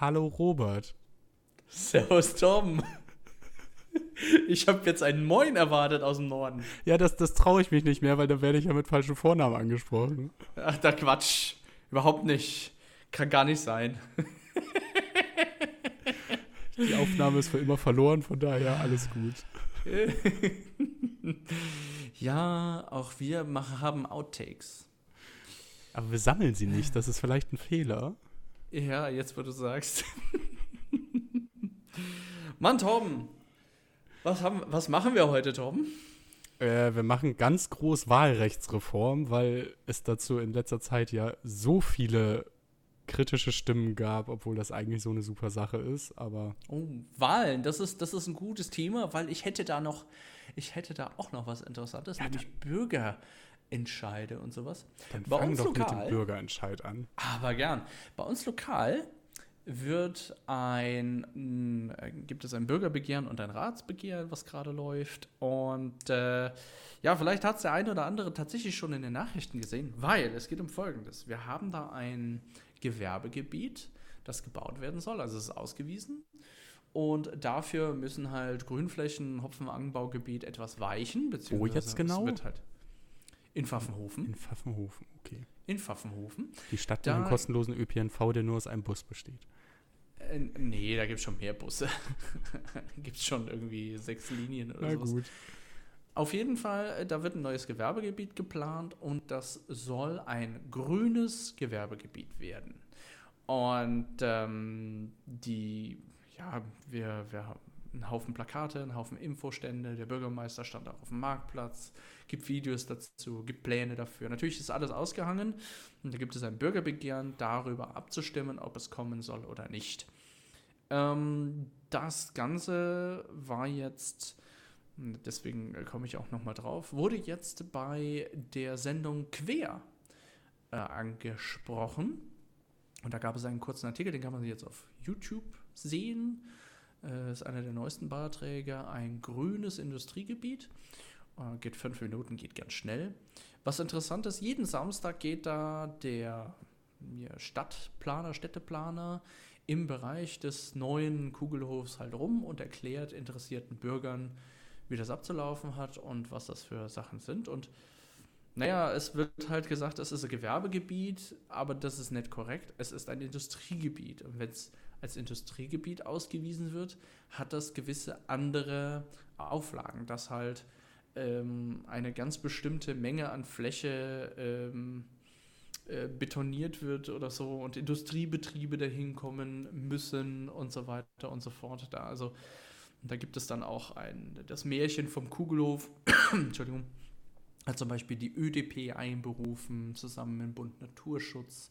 Hallo Robert. Servus Tom. Ich habe jetzt einen Moin erwartet aus dem Norden. Ja, das, das traue ich mich nicht mehr, weil da werde ich ja mit falschem Vornamen angesprochen. Ach, da Quatsch. Überhaupt nicht. Kann gar nicht sein. Die Aufnahme ist für immer verloren, von daher alles gut. ja, auch wir machen, haben Outtakes. Aber wir sammeln sie nicht, das ist vielleicht ein Fehler. Ja, jetzt wo du sagst. Mann, Torben, was, haben, was machen wir heute, Torben? Äh, wir machen ganz groß Wahlrechtsreform, weil es dazu in letzter Zeit ja so viele kritische Stimmen gab, obwohl das eigentlich so eine super Sache ist, aber. Oh, Wahlen, das ist, das ist ein gutes Thema, weil ich hätte da noch, ich hätte da auch noch was Interessantes, ja, nämlich Bürgerentscheide und sowas. Dann Bei fang doch lokal, mit dem Bürgerentscheid an. Aber gern. Bei uns lokal wird ein, äh, gibt es ein Bürgerbegehren und ein Ratsbegehren, was gerade läuft. Und äh, ja, vielleicht hat es der eine oder andere tatsächlich schon in den Nachrichten gesehen, weil es geht um Folgendes. Wir haben da ein Gewerbegebiet, das gebaut werden soll, also es ist ausgewiesen. Und dafür müssen halt Grünflächen, Hopfenanbaugebiet etwas weichen, beziehungsweise Wo jetzt genau? wird halt in Pfaffenhofen. In Pfaffenhofen, okay. In Pfaffenhofen. Die Stadt mit einem kostenlosen ÖPNV, der nur aus einem Bus besteht. Äh, nee, da gibt es schon mehr Busse. gibt es schon irgendwie sechs Linien oder so. gut. Auf jeden Fall, äh, da wird ein neues Gewerbegebiet geplant und das soll ein grünes Gewerbegebiet werden. Und ähm, die, ja, wir, wir haben einen Haufen Plakate, einen Haufen Infostände, der Bürgermeister stand auch auf dem Marktplatz, gibt Videos dazu, gibt Pläne dafür. Natürlich ist alles ausgehangen und da gibt es ein Bürgerbegehren, darüber abzustimmen, ob es kommen soll oder nicht. Ähm, das Ganze war jetzt, deswegen komme ich auch nochmal drauf, wurde jetzt bei der Sendung Quer äh, angesprochen. Und da gab es einen kurzen Artikel, den kann man jetzt auf YouTube sehen. Äh, ist einer der neuesten Beiträge, ein grünes Industriegebiet. Äh, geht fünf Minuten, geht ganz schnell. Was interessant ist, jeden Samstag geht da der Stadtplaner, Städteplaner im Bereich des neuen Kugelhofs halt rum und erklärt interessierten Bürgern, wie das abzulaufen hat und was das für Sachen sind. Und naja, es wird halt gesagt, es ist ein Gewerbegebiet, aber das ist nicht korrekt. Es ist ein Industriegebiet. Und wenn es als Industriegebiet ausgewiesen wird, hat das gewisse andere Auflagen, dass halt ähm, eine ganz bestimmte Menge an Fläche ähm, äh, betoniert wird oder so und Industriebetriebe dahin kommen müssen und so weiter und so fort. Da, also, da gibt es dann auch ein, das Märchen vom Kugelhof, Entschuldigung, hat zum Beispiel die ÖDP einberufen, zusammen mit dem Bund Naturschutz.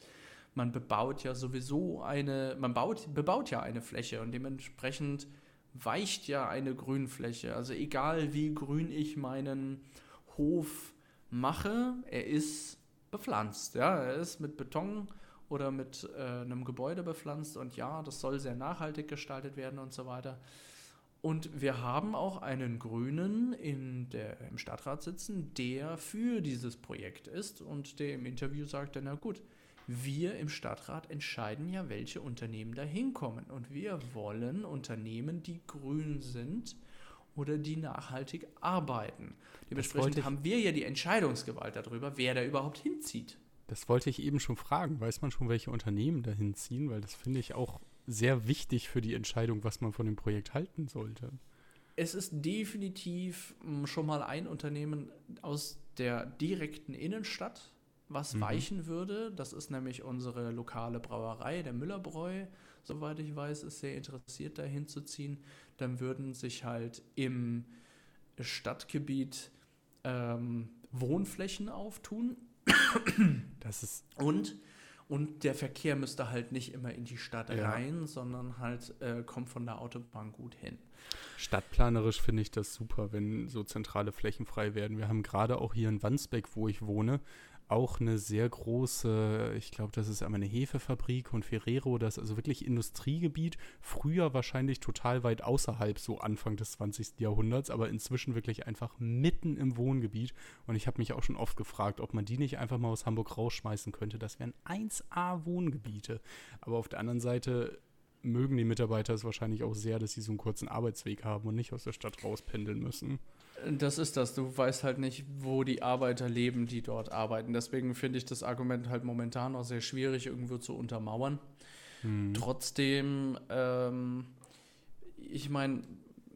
Man bebaut ja sowieso eine, man baut, bebaut ja eine Fläche und dementsprechend weicht ja eine Grünfläche. Also egal wie grün ich meinen Hof mache, er ist bepflanzt. Ja, er ist mit Beton oder mit äh, einem Gebäude bepflanzt und ja, das soll sehr nachhaltig gestaltet werden und so weiter. Und wir haben auch einen Grünen in der, im Stadtrat sitzen, der für dieses Projekt ist und der im Interview sagte, na gut, wir im Stadtrat entscheiden ja, welche Unternehmen da hinkommen. Und wir wollen Unternehmen, die grün sind oder die nachhaltig arbeiten. Dementsprechend haben wir ja die Entscheidungsgewalt darüber, wer da überhaupt hinzieht. Das wollte ich eben schon fragen. Weiß man schon, welche Unternehmen da hinziehen? Weil das finde ich auch sehr wichtig für die Entscheidung, was man von dem Projekt halten sollte. Es ist definitiv hm, schon mal ein Unternehmen aus der direkten Innenstadt, was mhm. weichen würde. Das ist nämlich unsere lokale Brauerei, der Müllerbräu. Soweit ich weiß, ist sehr interessiert, da hinzuziehen. Dann würden sich halt im Stadtgebiet ähm, Wohnflächen auftun. Das ist. Und, und der Verkehr müsste halt nicht immer in die Stadt ja. rein, sondern halt äh, kommt von der Autobahn gut hin. Stadtplanerisch finde ich das super, wenn so zentrale Flächen frei werden. Wir haben gerade auch hier in Wandsbeck, wo ich wohne, auch eine sehr große, ich glaube, das ist einmal eine Hefefabrik und Ferrero, das ist also wirklich Industriegebiet. Früher wahrscheinlich total weit außerhalb, so Anfang des 20. Jahrhunderts, aber inzwischen wirklich einfach mitten im Wohngebiet. Und ich habe mich auch schon oft gefragt, ob man die nicht einfach mal aus Hamburg rausschmeißen könnte. Das wären 1A Wohngebiete. Aber auf der anderen Seite mögen die Mitarbeiter es wahrscheinlich auch sehr, dass sie so einen kurzen Arbeitsweg haben und nicht aus der Stadt rauspendeln müssen. Das ist das. Du weißt halt nicht, wo die Arbeiter leben, die dort arbeiten. Deswegen finde ich das Argument halt momentan auch sehr schwierig irgendwo zu untermauern. Hm. Trotzdem, ähm, ich meine,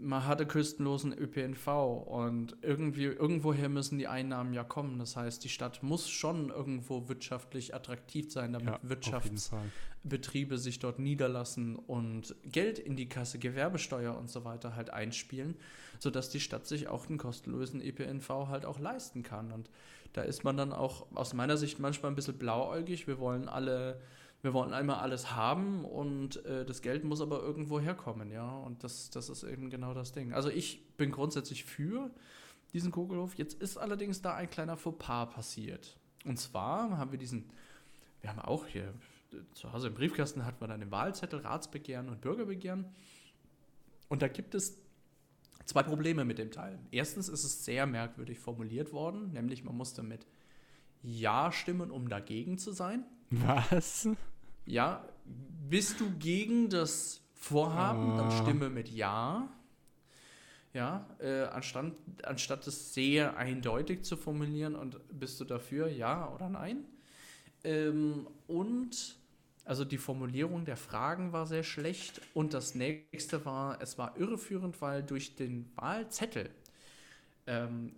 man hatte küstenlosen ÖPNV und irgendwie irgendwoher müssen die Einnahmen ja kommen. Das heißt, die Stadt muss schon irgendwo wirtschaftlich attraktiv sein, damit ja, Wirtschaftsbetriebe sich dort niederlassen und Geld in die Kasse, Gewerbesteuer und so weiter halt einspielen, sodass die Stadt sich auch den kostenlosen ÖPNV halt auch leisten kann. Und da ist man dann auch aus meiner Sicht manchmal ein bisschen blauäugig. Wir wollen alle wir wollen einmal alles haben und äh, das Geld muss aber irgendwo herkommen, ja. Und das, das ist eben genau das Ding. Also ich bin grundsätzlich für diesen Kugelhof. Jetzt ist allerdings da ein kleiner Fauxpas passiert. Und zwar haben wir diesen, wir haben auch hier zu Hause im Briefkasten hat man dann den Wahlzettel, Ratsbegehren und Bürgerbegehren. Und da gibt es zwei Probleme mit dem Teil. Erstens ist es sehr merkwürdig formuliert worden, nämlich man musste mit Ja stimmen, um dagegen zu sein. Was? Ja, bist du gegen das Vorhaben, dann stimme mit Ja. Ja, äh, anstatt, anstatt es sehr eindeutig zu formulieren und bist du dafür, ja oder nein. Ähm, und also die Formulierung der Fragen war sehr schlecht und das nächste war, es war irreführend, weil durch den Wahlzettel ähm,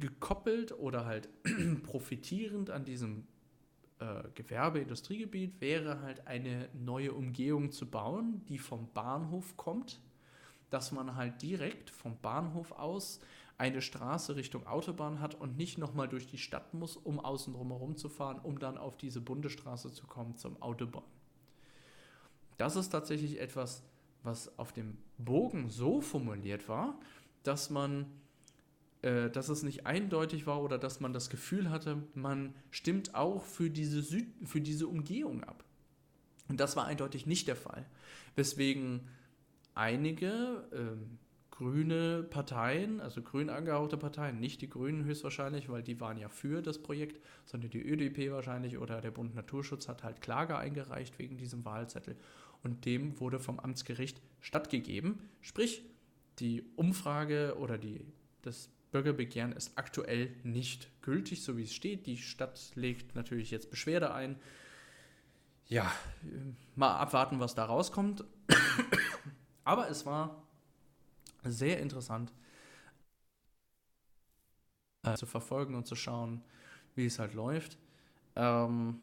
gekoppelt oder halt profitierend an diesem äh, Gewerbe-Industriegebiet wäre halt eine neue Umgehung zu bauen, die vom Bahnhof kommt, dass man halt direkt vom Bahnhof aus eine Straße Richtung Autobahn hat und nicht nochmal durch die Stadt muss, um außen drumherum zu fahren, um dann auf diese Bundesstraße zu kommen zum Autobahn. Das ist tatsächlich etwas, was auf dem Bogen so formuliert war, dass man dass es nicht eindeutig war oder dass man das Gefühl hatte, man stimmt auch für diese, Süd für diese Umgehung ab. Und das war eindeutig nicht der Fall. Weswegen einige ähm, grüne Parteien, also grün angehauchte Parteien, nicht die Grünen höchstwahrscheinlich, weil die waren ja für das Projekt, sondern die ÖDP wahrscheinlich oder der Bund Naturschutz hat halt Klage eingereicht wegen diesem Wahlzettel. Und dem wurde vom Amtsgericht stattgegeben. Sprich, die Umfrage oder die, das Bürgerbegehren ist aktuell nicht gültig, so wie es steht. Die Stadt legt natürlich jetzt Beschwerde ein. Ja, mal abwarten, was da rauskommt. Aber es war sehr interessant äh, zu verfolgen und zu schauen, wie es halt läuft. Ähm,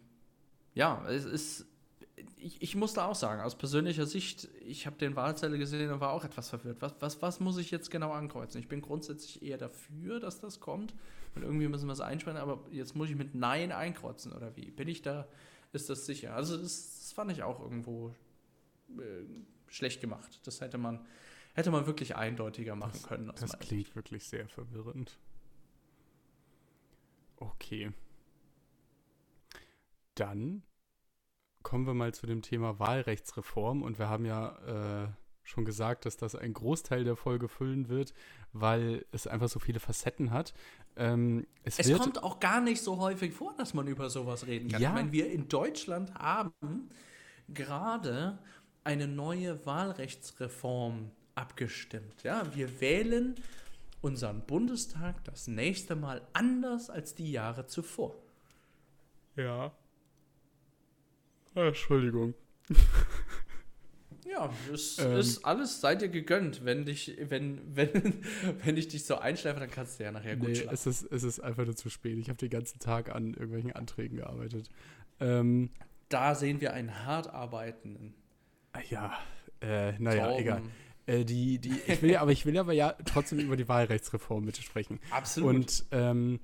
ja, es ist ich, ich muss da auch sagen, aus persönlicher Sicht, ich habe den Wahlzettel gesehen und war auch etwas verwirrt. Was, was, was muss ich jetzt genau ankreuzen? Ich bin grundsätzlich eher dafür, dass das kommt. Und irgendwie müssen wir es einspannen, aber jetzt muss ich mit Nein einkreuzen oder wie? Bin ich da? Ist das sicher? Also, das, das fand ich auch irgendwo äh, schlecht gemacht. Das hätte man, hätte man wirklich eindeutiger machen das, können. das klingt Sicht. wirklich sehr verwirrend. Okay. Dann kommen wir mal zu dem Thema Wahlrechtsreform. Und wir haben ja äh, schon gesagt, dass das einen Großteil der Folge füllen wird, weil es einfach so viele Facetten hat. Ähm, es, es kommt auch gar nicht so häufig vor, dass man über sowas reden kann. Ja. Ich meine, wir in Deutschland haben gerade eine neue Wahlrechtsreform abgestimmt. Ja, wir wählen unseren Bundestag das nächste Mal anders als die Jahre zuvor. Ja. Ah, Entschuldigung. Ja, es ähm, ist alles, seid ihr gegönnt. Wenn, dich, wenn, wenn, wenn ich dich so einschleife, dann kannst du ja nachher gut nee, schlafen. Es ist, es ist einfach nur zu spät. Ich habe den ganzen Tag an irgendwelchen Anträgen gearbeitet. Ähm, da sehen wir einen hart arbeitenden. Ja, äh, naja, Torben. egal. Äh, die, die, ich will, aber ich will aber ja trotzdem über die Wahlrechtsreform mitsprechen. Absolut. Und ähm,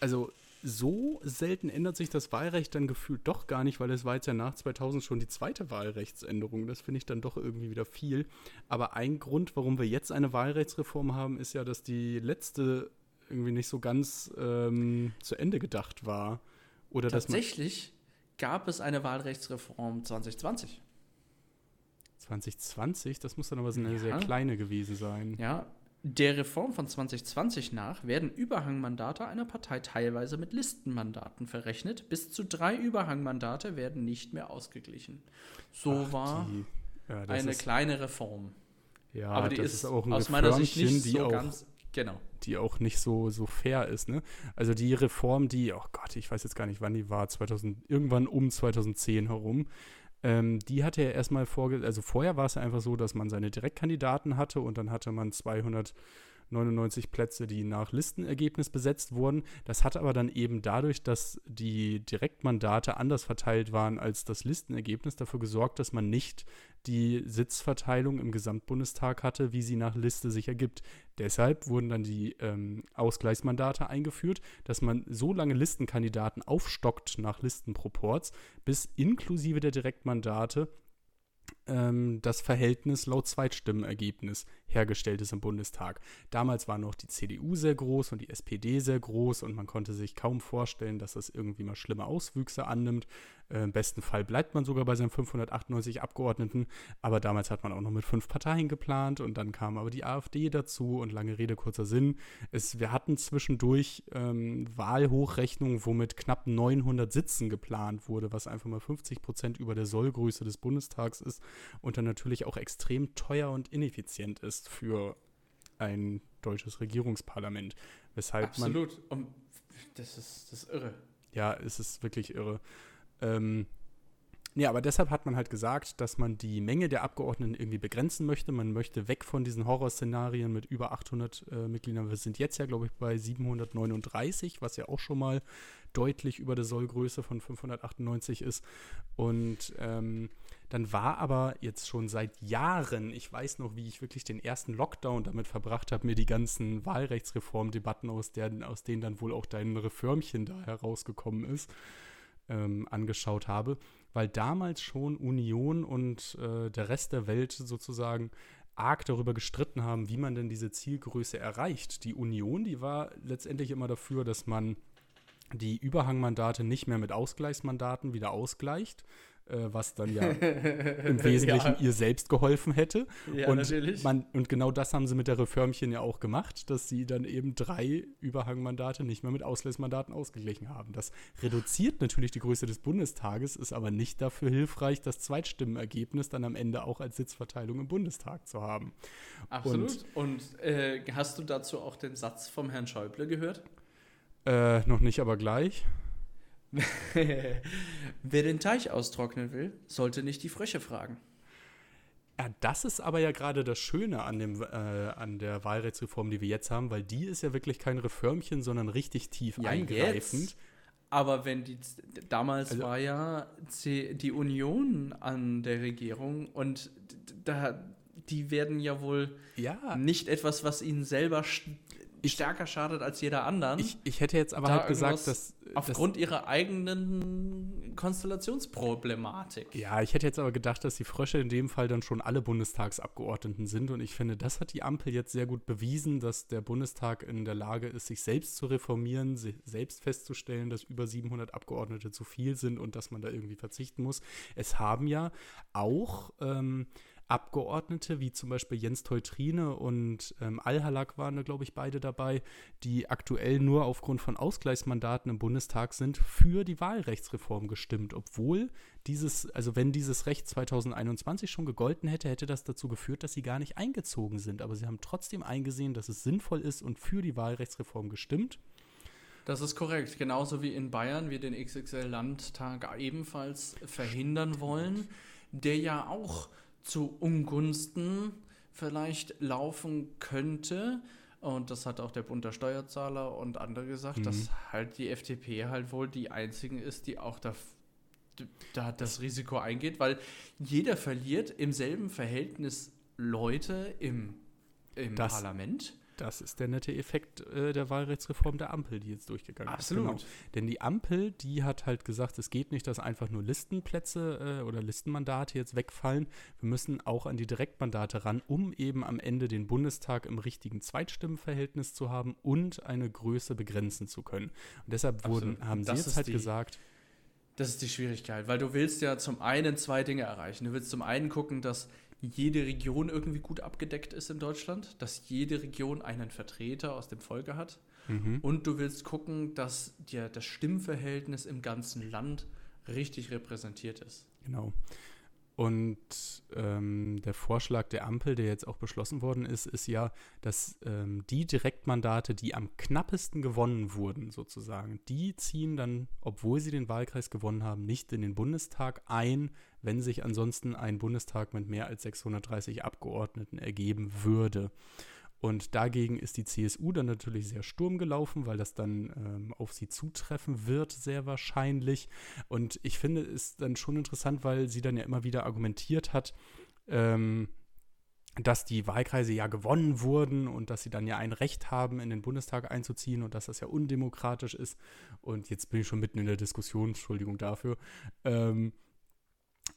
also so selten ändert sich das Wahlrecht dann gefühlt doch gar nicht, weil es war jetzt ja nach 2000 schon die zweite Wahlrechtsänderung. Das finde ich dann doch irgendwie wieder viel. Aber ein Grund, warum wir jetzt eine Wahlrechtsreform haben, ist ja, dass die letzte irgendwie nicht so ganz ähm, zu Ende gedacht war. Oder Tatsächlich gab es eine Wahlrechtsreform 2020. 2020? Das muss dann aber so eine ja. sehr kleine gewesen sein. Ja, Der Reform von 2020 nach werden Überhangmandate einer Partei teilweise mit Listenmandaten verrechnet. Bis zu drei Überhangmandate werden nicht mehr ausgeglichen. So Ach, war ja, eine kleine Reform. Ja, aber die ist, ist, auch aus meiner Sicht nicht so auch, ganz genau. Die auch nicht so, so fair ist. Ne? Also die Reform, die, oh Gott, ich weiß jetzt gar nicht, wann die war, 2000, irgendwann um 2010 herum. Ähm, die hatte er erstmal vorge... Also vorher war es einfach so, dass man seine Direktkandidaten hatte und dann hatte man 200 99 Plätze, die nach Listenergebnis besetzt wurden. Das hat aber dann eben dadurch, dass die Direktmandate anders verteilt waren als das Listenergebnis, dafür gesorgt, dass man nicht die Sitzverteilung im Gesamtbundestag hatte, wie sie nach Liste sich ergibt. Deshalb wurden dann die ähm, Ausgleichsmandate eingeführt, dass man so lange Listenkandidaten aufstockt nach Listenproports, bis inklusive der Direktmandate ähm, das Verhältnis laut Zweitstimmenergebnis hergestellt ist im Bundestag. Damals war noch die CDU sehr groß und die SPD sehr groß und man konnte sich kaum vorstellen, dass das irgendwie mal schlimme Auswüchse annimmt. Äh, Im besten Fall bleibt man sogar bei seinen 598 Abgeordneten, aber damals hat man auch noch mit fünf Parteien geplant und dann kam aber die AfD dazu und lange Rede, kurzer Sinn. Es, wir hatten zwischendurch ähm, Wahlhochrechnungen, womit knapp 900 Sitzen geplant wurde, was einfach mal 50 Prozent über der Sollgröße des Bundestags ist und dann natürlich auch extrem teuer und ineffizient ist für ein deutsches Regierungsparlament. Weshalb Absolut. Man, und das ist, das ist irre. Ja, es ist wirklich irre. Ähm, ja, aber deshalb hat man halt gesagt, dass man die Menge der Abgeordneten irgendwie begrenzen möchte. Man möchte weg von diesen Horrorszenarien mit über 800 äh, Mitgliedern. Wir sind jetzt ja, glaube ich, bei 739, was ja auch schon mal deutlich über der Sollgröße von 598 ist. Und ähm, dann war aber jetzt schon seit Jahren, ich weiß noch, wie ich wirklich den ersten Lockdown damit verbracht habe, mir die ganzen Wahlrechtsreformdebatten, aus, aus denen dann wohl auch dein Reformchen da herausgekommen ist ähm, angeschaut habe, weil damals schon Union und äh, der Rest der Welt sozusagen arg darüber gestritten haben, wie man denn diese Zielgröße erreicht. Die Union, die war letztendlich immer dafür, dass man die Überhangmandate nicht mehr mit Ausgleichsmandaten wieder ausgleicht, was dann ja im Wesentlichen ja. ihr selbst geholfen hätte. Ja, und, natürlich. Man, und genau das haben sie mit der Reformchen ja auch gemacht, dass sie dann eben drei Überhangmandate nicht mehr mit Ausgleichsmandaten ausgeglichen haben. Das reduziert natürlich die Größe des Bundestages, ist aber nicht dafür hilfreich, das Zweitstimmenergebnis dann am Ende auch als Sitzverteilung im Bundestag zu haben. Absolut. Und, und äh, hast du dazu auch den Satz vom Herrn Schäuble gehört? Äh, noch nicht, aber gleich. Wer den Teich austrocknen will, sollte nicht die Frösche fragen. Ja, das ist aber ja gerade das Schöne an, dem, äh, an der Wahlrechtsreform, die wir jetzt haben, weil die ist ja wirklich kein Reformchen, sondern richtig tief ja, eingreifend. Jetzt. Aber wenn die damals also, war ja die Union an der Regierung und da die werden ja wohl ja. nicht etwas, was ihnen selber ich, stärker schadet als jeder anderen. Ich, ich hätte jetzt aber halt gesagt, dass. Aufgrund dass, ihrer eigenen Konstellationsproblematik. Ja, ich hätte jetzt aber gedacht, dass die Frösche in dem Fall dann schon alle Bundestagsabgeordneten sind. Und ich finde, das hat die Ampel jetzt sehr gut bewiesen, dass der Bundestag in der Lage ist, sich selbst zu reformieren, selbst festzustellen, dass über 700 Abgeordnete zu viel sind und dass man da irgendwie verzichten muss. Es haben ja auch. Ähm, Abgeordnete, wie zum Beispiel Jens Teutrine und ähm, Al-Halak waren da, glaube ich, beide dabei, die aktuell nur aufgrund von Ausgleichsmandaten im Bundestag sind, für die Wahlrechtsreform gestimmt, obwohl dieses, also wenn dieses Recht 2021 schon gegolten hätte, hätte das dazu geführt, dass sie gar nicht eingezogen sind. Aber sie haben trotzdem eingesehen, dass es sinnvoll ist und für die Wahlrechtsreform gestimmt. Das ist korrekt. Genauso wie in Bayern wir den XXL-Landtag ebenfalls verhindern wollen, der ja auch zu Ungunsten vielleicht laufen könnte. Und das hat auch der Bund der Steuerzahler und andere gesagt, mhm. dass halt die FDP halt wohl die einzigen ist, die auch da, da das Risiko eingeht, weil jeder verliert im selben Verhältnis Leute im, im das, Parlament. Das ist der nette Effekt äh, der Wahlrechtsreform der Ampel, die jetzt durchgegangen Absolut. ist. Absolut. Genau. Denn die Ampel, die hat halt gesagt, es geht nicht, dass einfach nur Listenplätze äh, oder Listenmandate jetzt wegfallen. Wir müssen auch an die Direktmandate ran, um eben am Ende den Bundestag im richtigen Zweitstimmenverhältnis zu haben und eine Größe begrenzen zu können. Und deshalb wurden, haben sie jetzt halt gesagt, Das ist die Schwierigkeit, weil du willst ja zum einen zwei Dinge erreichen. Du willst zum einen gucken, dass jede Region irgendwie gut abgedeckt ist in Deutschland, dass jede Region einen Vertreter aus dem Volke hat. Mhm. Und du willst gucken, dass dir das Stimmverhältnis im ganzen Land richtig repräsentiert ist. Genau. Und ähm, der Vorschlag der Ampel, der jetzt auch beschlossen worden ist, ist ja, dass ähm, die Direktmandate, die am knappesten gewonnen wurden, sozusagen, die ziehen dann, obwohl sie den Wahlkreis gewonnen haben, nicht in den Bundestag ein, wenn sich ansonsten ein Bundestag mit mehr als 630 Abgeordneten ergeben würde. Und dagegen ist die CSU dann natürlich sehr sturm gelaufen, weil das dann ähm, auf sie zutreffen wird, sehr wahrscheinlich. Und ich finde es dann schon interessant, weil sie dann ja immer wieder argumentiert hat, ähm, dass die Wahlkreise ja gewonnen wurden und dass sie dann ja ein Recht haben, in den Bundestag einzuziehen und dass das ja undemokratisch ist. Und jetzt bin ich schon mitten in der Diskussion, Entschuldigung dafür. Ähm,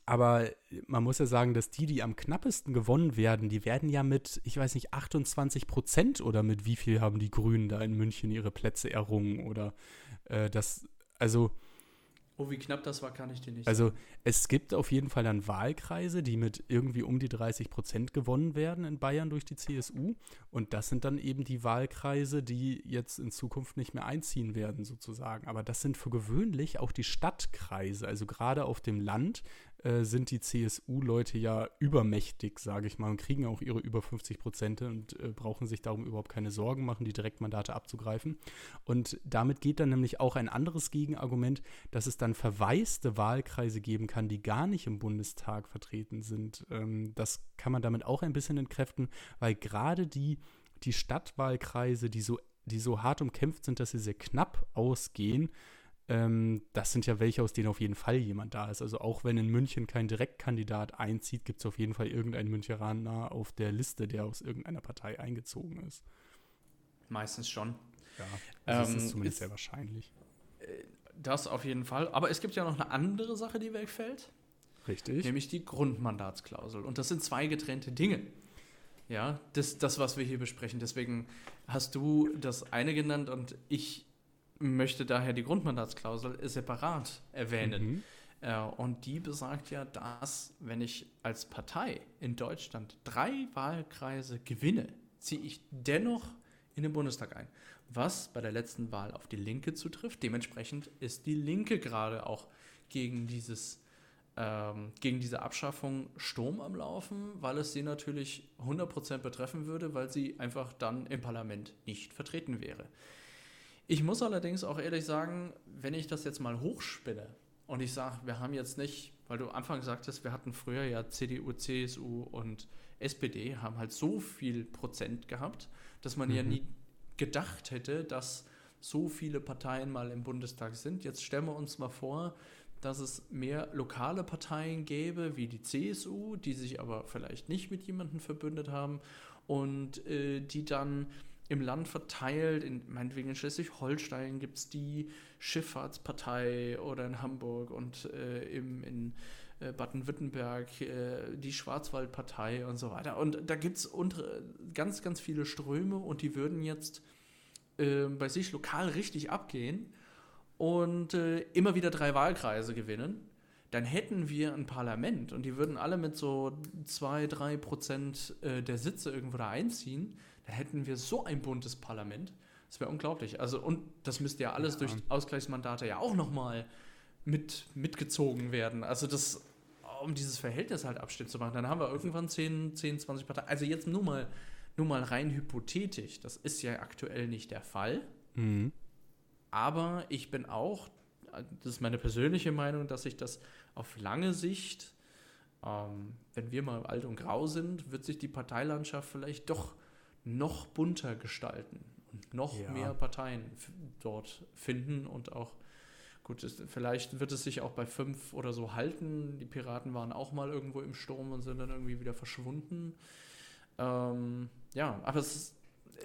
aber man muss ja sagen, dass die, die am knappesten gewonnen werden, die werden ja mit, ich weiß nicht, 28 Prozent oder mit wie viel haben die Grünen da in München ihre Plätze errungen oder äh, das, also. Oh, wie knapp das war, kann ich dir nicht Also, sagen. es gibt auf jeden Fall dann Wahlkreise, die mit irgendwie um die 30 Prozent gewonnen werden in Bayern durch die CSU. Und das sind dann eben die Wahlkreise, die jetzt in Zukunft nicht mehr einziehen werden, sozusagen. Aber das sind für gewöhnlich auch die Stadtkreise. Also, gerade auf dem Land äh, sind die CSU-Leute ja übermächtig, sage ich mal, und kriegen auch ihre über 50 Prozent und äh, brauchen sich darum überhaupt keine Sorgen machen, die Direktmandate abzugreifen. Und damit geht dann nämlich auch ein anderes Gegenargument, dass es dann verwaiste Wahlkreise geben kann, die gar nicht im Bundestag vertreten sind. Ähm, das kann man damit auch ein bisschen entkräften, weil gerade die, die Stadtwahlkreise, die so, die so hart umkämpft sind, dass sie sehr knapp ausgehen, ähm, das sind ja welche, aus denen auf jeden Fall jemand da ist. Also auch wenn in München kein Direktkandidat einzieht, gibt es auf jeden Fall irgendeinen Müncheraner auf der Liste, der aus irgendeiner Partei eingezogen ist. Meistens schon. Ja, das ähm, ist zumindest ist, sehr wahrscheinlich. Äh, das auf jeden Fall. Aber es gibt ja noch eine andere Sache, die wegfällt. Richtig. Nämlich die Grundmandatsklausel. Und das sind zwei getrennte Dinge. Ja, das, das, was wir hier besprechen. Deswegen hast du das eine genannt und ich möchte daher die Grundmandatsklausel separat erwähnen. Mhm. Äh, und die besagt ja, dass, wenn ich als Partei in Deutschland drei Wahlkreise gewinne, ziehe ich dennoch in den Bundestag ein. Was bei der letzten Wahl auf die Linke zutrifft. Dementsprechend ist die Linke gerade auch gegen dieses ähm, gegen diese Abschaffung Sturm am Laufen, weil es sie natürlich 100% betreffen würde, weil sie einfach dann im Parlament nicht vertreten wäre. Ich muss allerdings auch ehrlich sagen, wenn ich das jetzt mal hochspinne und ich sage, wir haben jetzt nicht, weil du am Anfang sagtest, wir hatten früher ja CDU, CSU und SPD, haben halt so viel Prozent gehabt, dass man mhm. ja nie gedacht hätte, dass so viele Parteien mal im Bundestag sind. Jetzt stellen wir uns mal vor, dass es mehr lokale Parteien gäbe, wie die CSU, die sich aber vielleicht nicht mit jemandem verbündet haben und äh, die dann im Land verteilt. In, meinetwegen in Schleswig-Holstein gibt es die Schifffahrtspartei oder in Hamburg und äh, im, in äh, Baden-Württemberg äh, die Schwarzwaldpartei und so weiter. Und da gibt es ganz, ganz viele Ströme und die würden jetzt äh, bei sich lokal richtig abgehen und äh, immer wieder drei Wahlkreise gewinnen. Dann hätten wir ein Parlament und die würden alle mit so zwei, drei Prozent äh, der Sitze irgendwo da einziehen da hätten wir so ein buntes Parlament. Das wäre unglaublich. Also, und das müsste ja alles ja. durch Ausgleichsmandate ja auch nochmal mit, mitgezogen werden. Also, das, um dieses Verhältnis halt abstimmen zu machen, dann haben wir irgendwann 10, 10 20 Parteien. Also, jetzt nur mal, nur mal rein hypothetisch. Das ist ja aktuell nicht der Fall. Mhm. Aber ich bin auch, das ist meine persönliche Meinung, dass sich das auf lange Sicht, ähm, wenn wir mal alt und grau sind, wird sich die Parteilandschaft vielleicht doch noch bunter gestalten und noch ja. mehr Parteien dort finden und auch, gut, ist, vielleicht wird es sich auch bei fünf oder so halten. Die Piraten waren auch mal irgendwo im Sturm und sind dann irgendwie wieder verschwunden. Ähm, ja, aber es ist,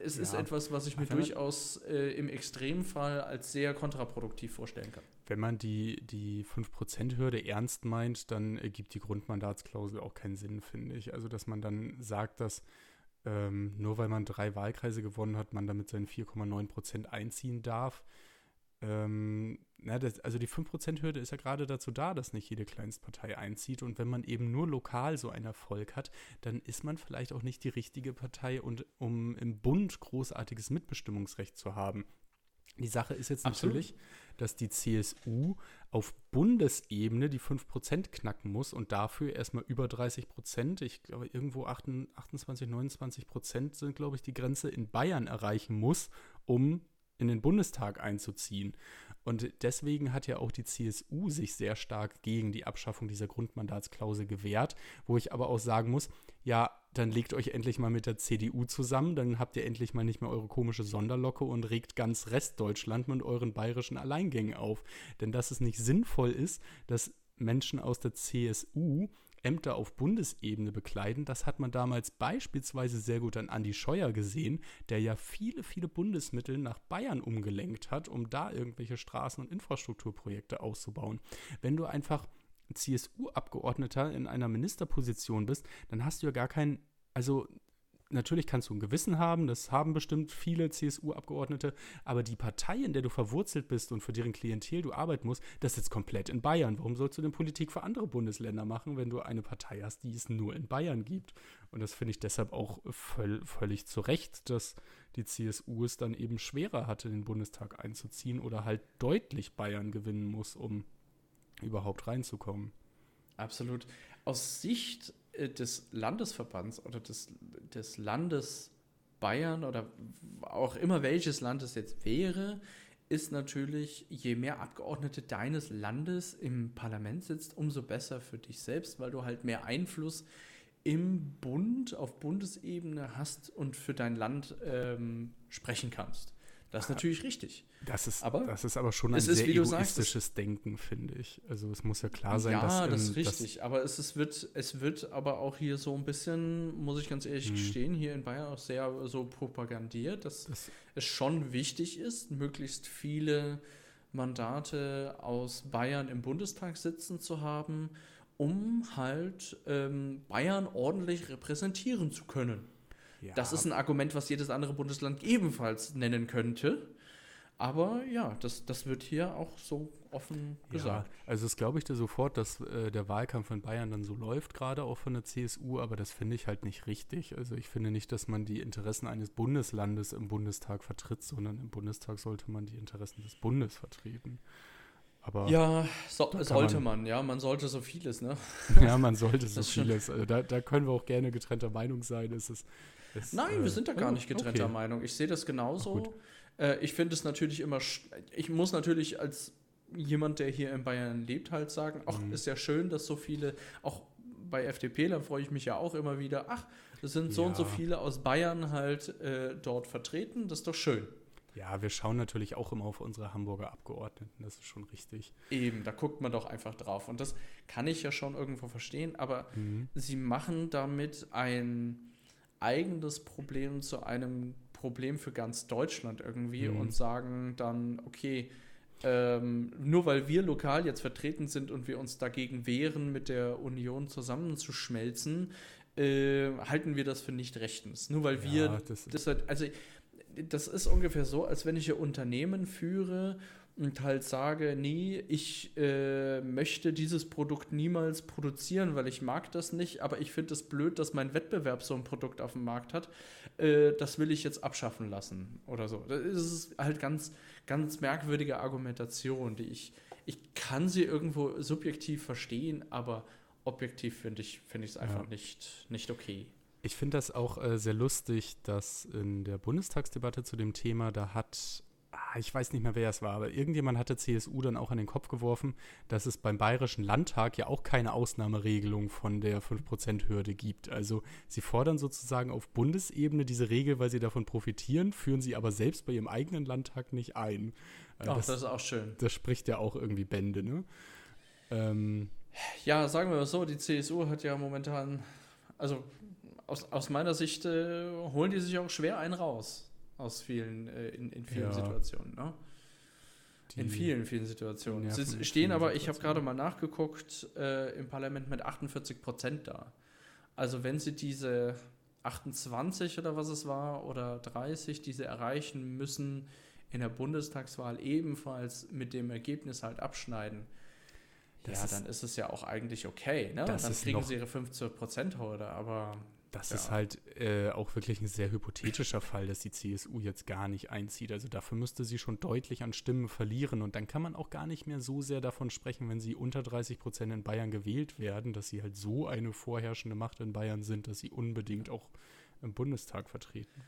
es ja. ist etwas, was ich mir durchaus äh, im Extremfall als sehr kontraproduktiv vorstellen kann. Wenn man die, die 5%-Hürde ernst meint, dann ergibt die Grundmandatsklausel auch keinen Sinn, finde ich. Also, dass man dann sagt, dass ähm, nur weil man drei Wahlkreise gewonnen hat, man damit seinen 4,9 Prozent einziehen darf. Ähm, na, das, also die 5%-Hürde ist ja gerade dazu da, dass nicht jede Kleinstpartei einzieht. Und wenn man eben nur lokal so einen Erfolg hat, dann ist man vielleicht auch nicht die richtige Partei, und, um im Bund großartiges Mitbestimmungsrecht zu haben. Die Sache ist jetzt Absolut. natürlich, dass die CSU auf Bundesebene die 5% knacken muss und dafür erstmal über 30%, ich glaube irgendwo 28, 29% sind, glaube ich, die Grenze in Bayern erreichen muss, um in den Bundestag einzuziehen. Und deswegen hat ja auch die CSU sich sehr stark gegen die Abschaffung dieser Grundmandatsklausel gewehrt, wo ich aber auch sagen muss, ja, dann legt euch endlich mal mit der CDU zusammen, dann habt ihr endlich mal nicht mehr eure komische Sonderlocke und regt ganz Restdeutschland mit euren bayerischen Alleingängen auf. Denn dass es nicht sinnvoll ist, dass Menschen aus der CSU Ämter auf Bundesebene bekleiden. Das hat man damals beispielsweise sehr gut an Andi Scheuer gesehen, der ja viele, viele Bundesmittel nach Bayern umgelenkt hat, um da irgendwelche Straßen- und Infrastrukturprojekte auszubauen. Wenn du einfach CSU-Abgeordneter in einer Ministerposition bist, dann hast du ja gar keinen, also natürlich kannst du ein Gewissen haben, das haben bestimmt viele CSU-Abgeordnete, aber die Partei, in der du verwurzelt bist und für deren Klientel du arbeiten musst, das sitzt komplett in Bayern. Warum sollst du denn Politik für andere Bundesländer machen, wenn du eine Partei hast, die es nur in Bayern gibt? Und das finde ich deshalb auch völ völlig zu Recht, dass die CSU es dann eben schwerer hatte, den Bundestag einzuziehen oder halt deutlich Bayern gewinnen muss, um überhaupt reinzukommen. Absolut. Aus Sicht äh, des Landesverbands oder des, des Landes Bayern oder auch immer welches Land es jetzt wäre, ist natürlich, je mehr Abgeordnete deines Landes im Parlament sitzt, umso besser für dich selbst, weil du halt mehr Einfluss im Bund, auf Bundesebene hast und für dein Land ähm, sprechen kannst. Das ist natürlich richtig. Das ist aber, das ist aber schon ein sehr egoistisches sagst, Denken, finde ich. Also es muss ja klar sein, ja, dass... Ja, das ist richtig. Das aber es, ist, wird, es wird aber auch hier so ein bisschen, muss ich ganz ehrlich hm. gestehen, hier in Bayern auch sehr so propagandiert, dass das es schon wichtig ist, möglichst viele Mandate aus Bayern im Bundestag sitzen zu haben, um halt ähm, Bayern ordentlich repräsentieren zu können. Ja. Das ist ein Argument, was jedes andere Bundesland ebenfalls nennen könnte. Aber ja, das, das wird hier auch so offen gesagt. Ja, also das glaube ich dir sofort, dass äh, der Wahlkampf in Bayern dann so läuft, gerade auch von der CSU, aber das finde ich halt nicht richtig. Also ich finde nicht, dass man die Interessen eines Bundeslandes im Bundestag vertritt, sondern im Bundestag sollte man die Interessen des Bundes vertreten. Aber ja, so, sollte man, man, ja, man sollte so vieles, ne? Ja, man sollte so vieles. Also da, da können wir auch gerne getrennter Meinung sein. Es ist ist, Nein, äh, wir sind da gar nicht getrennter okay. Meinung. Ich sehe das genauso. Äh, ich finde es natürlich immer, ich muss natürlich als jemand, der hier in Bayern lebt, halt sagen, ach, mhm. ist ja schön, dass so viele, auch bei FDP, da freue ich mich ja auch immer wieder, ach, es sind so ja. und so viele aus Bayern halt äh, dort vertreten, das ist doch schön. Ja, wir schauen natürlich auch immer auf unsere Hamburger Abgeordneten, das ist schon richtig. Eben, da guckt man doch einfach drauf. Und das kann ich ja schon irgendwo verstehen, aber mhm. sie machen damit ein eigenes Problem zu einem Problem für ganz Deutschland irgendwie mhm. und sagen dann, okay, ähm, nur weil wir lokal jetzt vertreten sind und wir uns dagegen wehren, mit der Union zusammenzuschmelzen, äh, halten wir das für nicht rechtens. Nur weil ja, wir das, das halt, also das ist ungefähr so, als wenn ich ein Unternehmen führe und halt sage, nee, ich äh, möchte dieses Produkt niemals produzieren, weil ich mag das nicht, aber ich finde es blöd, dass mein Wettbewerb so ein Produkt auf dem Markt hat. Äh, das will ich jetzt abschaffen lassen oder so. Das ist halt ganz, ganz merkwürdige Argumentation, die ich, ich kann sie irgendwo subjektiv verstehen, aber objektiv finde ich es find einfach ja. nicht, nicht okay. Ich finde das auch äh, sehr lustig, dass in der Bundestagsdebatte zu dem Thema, da hat ich weiß nicht mehr, wer es war, aber irgendjemand hatte CSU dann auch an den Kopf geworfen, dass es beim Bayerischen Landtag ja auch keine Ausnahmeregelung von der 5%-Hürde gibt. Also sie fordern sozusagen auf Bundesebene diese Regel, weil sie davon profitieren, führen sie aber selbst bei ihrem eigenen Landtag nicht ein. Äh, Ach, das, das ist auch schön. Das spricht ja auch irgendwie Bände, ne? Ähm, ja, sagen wir mal so, die CSU hat ja momentan, also aus, aus meiner Sicht äh, holen die sich auch schwer einen raus aus vielen, äh, in, in vielen ja. Situationen. Ne? in vielen, vielen Situationen. Sie stehen aber, ich habe gerade mal nachgeguckt, äh, im Parlament mit 48 Prozent da. Also wenn sie diese 28 oder was es war oder 30, die sie erreichen müssen in der Bundestagswahl ebenfalls mit dem Ergebnis halt abschneiden, das ja, ist, dann ist es ja auch eigentlich okay. Ne? Dann kriegen sie ihre 15%-Horde, aber das ja. ist halt äh, auch wirklich ein sehr hypothetischer Fall, dass die CSU jetzt gar nicht einzieht. Also dafür müsste sie schon deutlich an Stimmen verlieren. Und dann kann man auch gar nicht mehr so sehr davon sprechen, wenn sie unter 30 Prozent in Bayern gewählt werden, dass sie halt so eine vorherrschende Macht in Bayern sind, dass sie unbedingt auch im Bundestag vertreten.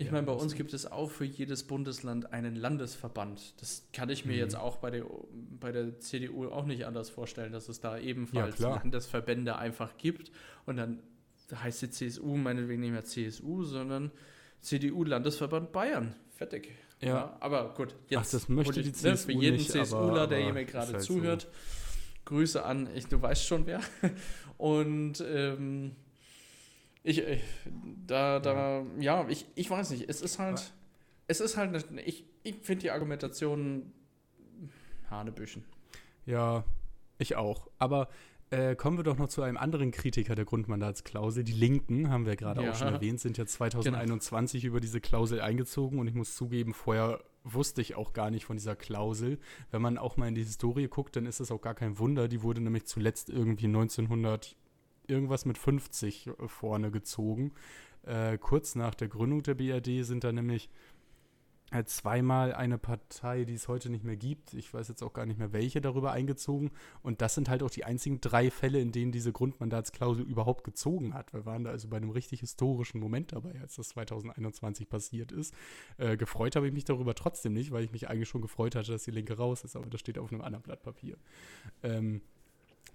Ich meine, bei uns gibt es auch für jedes Bundesland einen Landesverband. Das kann ich mir mhm. jetzt auch bei der, bei der CDU auch nicht anders vorstellen, dass es da ebenfalls ja, Landesverbände einfach gibt und dann da heißt die CSU meinetwegen nicht mehr CSU, sondern CDU-Landesverband Bayern. Fertig. Ja. ja. aber gut, jetzt Ach, das möchte die CSU für jeden nicht, CSUler, der mir gerade halt zuhört. So. Grüße an, ich, du weißt schon wer. Und ähm, ich, ich, da, da, ja, ich, ich weiß nicht, es ist halt, es ist halt, eine, ich, ich finde die Argumentation Hanebüchen. Ja, ich auch. Aber äh, kommen wir doch noch zu einem anderen Kritiker der Grundmandatsklausel. Die Linken, haben wir gerade ja. auch schon erwähnt, sind ja 2021 genau. über diese Klausel eingezogen und ich muss zugeben, vorher wusste ich auch gar nicht von dieser Klausel. Wenn man auch mal in die Historie guckt, dann ist es auch gar kein Wunder. Die wurde nämlich zuletzt irgendwie 1900 irgendwas mit 50 vorne gezogen. Äh, kurz nach der Gründung der BRD sind da nämlich äh, zweimal eine Partei, die es heute nicht mehr gibt, ich weiß jetzt auch gar nicht mehr welche, darüber eingezogen. Und das sind halt auch die einzigen drei Fälle, in denen diese Grundmandatsklausel überhaupt gezogen hat. Wir waren da also bei einem richtig historischen Moment dabei, als das 2021 passiert ist. Äh, gefreut habe ich mich darüber trotzdem nicht, weil ich mich eigentlich schon gefreut hatte, dass die Linke raus ist, aber das steht auf einem anderen Blatt Papier. Ähm,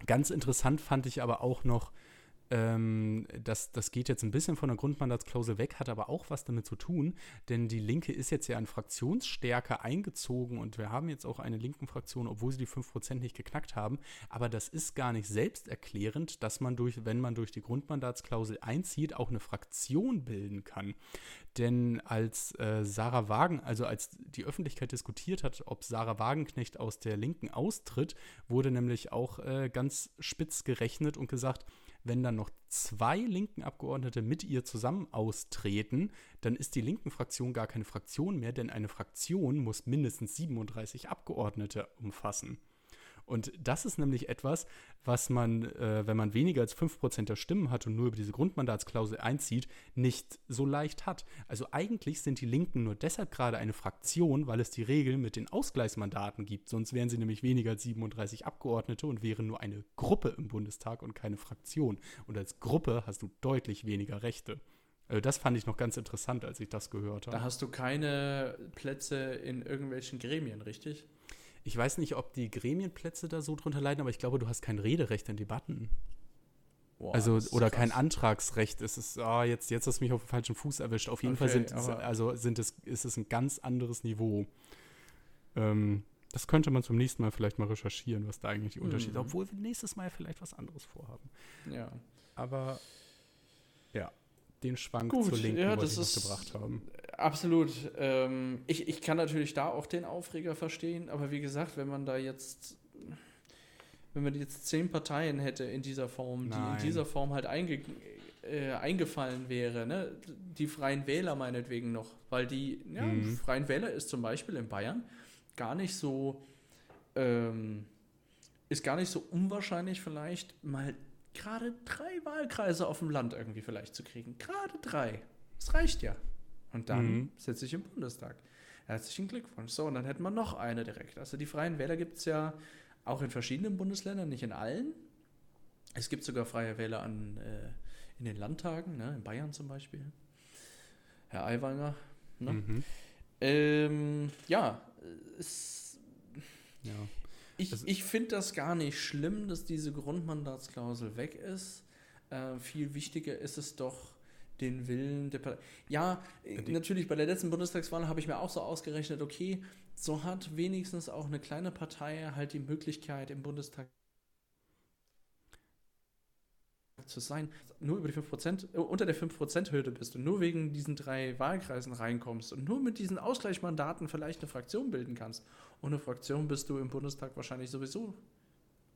ganz interessant fand ich aber auch noch, ähm, das, das geht jetzt ein bisschen von der Grundmandatsklausel weg, hat aber auch was damit zu tun, denn die Linke ist jetzt ja in Fraktionsstärke eingezogen und wir haben jetzt auch eine linken Fraktion, obwohl sie die 5% nicht geknackt haben. Aber das ist gar nicht selbsterklärend, dass man durch, wenn man durch die Grundmandatsklausel einzieht, auch eine Fraktion bilden kann. Denn als äh, Sarah Wagen, also als die Öffentlichkeit diskutiert hat, ob Sarah Wagenknecht aus der Linken austritt, wurde nämlich auch äh, ganz spitz gerechnet und gesagt, wenn dann noch zwei linken Abgeordnete mit ihr zusammen austreten, dann ist die linken Fraktion gar keine Fraktion mehr, denn eine Fraktion muss mindestens 37 Abgeordnete umfassen. Und das ist nämlich etwas, was man, äh, wenn man weniger als 5% der Stimmen hat und nur über diese Grundmandatsklausel einzieht, nicht so leicht hat. Also eigentlich sind die Linken nur deshalb gerade eine Fraktion, weil es die Regel mit den Ausgleichsmandaten gibt. Sonst wären sie nämlich weniger als 37 Abgeordnete und wären nur eine Gruppe im Bundestag und keine Fraktion. Und als Gruppe hast du deutlich weniger Rechte. Also das fand ich noch ganz interessant, als ich das gehört habe. Da hast du keine Plätze in irgendwelchen Gremien, richtig? Ich weiß nicht, ob die Gremienplätze da so drunter leiden, aber ich glaube, du hast kein Rederecht in Debatten. Boah, also, oder krass. kein Antragsrecht. Es ist, oh, jetzt, jetzt hast du mich auf dem falschen Fuß erwischt. Auf jeden okay, Fall sind, also sind es, ist es ein ganz anderes Niveau. Ähm, das könnte man zum nächsten Mal vielleicht mal recherchieren, was da eigentlich die Unterschiede mhm. Obwohl wir nächstes Mal vielleicht was anderes vorhaben. Ja. Aber ja, den Schwank Gut, zur Linken ja, wollte ich gebracht haben. Absolut. Ähm, ich, ich kann natürlich da auch den Aufreger verstehen, aber wie gesagt, wenn man da jetzt, wenn man jetzt zehn Parteien hätte in dieser Form, Nein. die in dieser Form halt einge, äh, eingefallen wäre, ne? die Freien Wähler meinetwegen noch, weil die, ja, mhm. Freien Wähler ist zum Beispiel in Bayern gar nicht so, ähm, ist gar nicht so unwahrscheinlich vielleicht mal gerade drei Wahlkreise auf dem Land irgendwie vielleicht zu kriegen. Gerade drei. Das reicht ja. Und dann mhm. sitze ich im Bundestag. Herzlichen Glückwunsch. So, und dann hätten wir noch eine direkt. Also die Freien Wähler gibt es ja auch in verschiedenen Bundesländern, nicht in allen. Es gibt sogar Freie Wähler an, äh, in den Landtagen, ne? in Bayern zum Beispiel. Herr Aiwanger. Ne? Mhm. Ähm, ja, es, ja. Ich, also, ich finde das gar nicht schlimm, dass diese Grundmandatsklausel weg ist. Äh, viel wichtiger ist es doch, den Willen der Partei. Ja, die natürlich bei der letzten Bundestagswahl habe ich mir auch so ausgerechnet, okay, so hat wenigstens auch eine kleine Partei halt die Möglichkeit im Bundestag zu sein, nur über die 5%, äh, unter der 5%-Hürde bist und nur wegen diesen drei Wahlkreisen reinkommst und nur mit diesen Ausgleichsmandaten vielleicht eine Fraktion bilden kannst. Ohne Fraktion bist du im Bundestag wahrscheinlich sowieso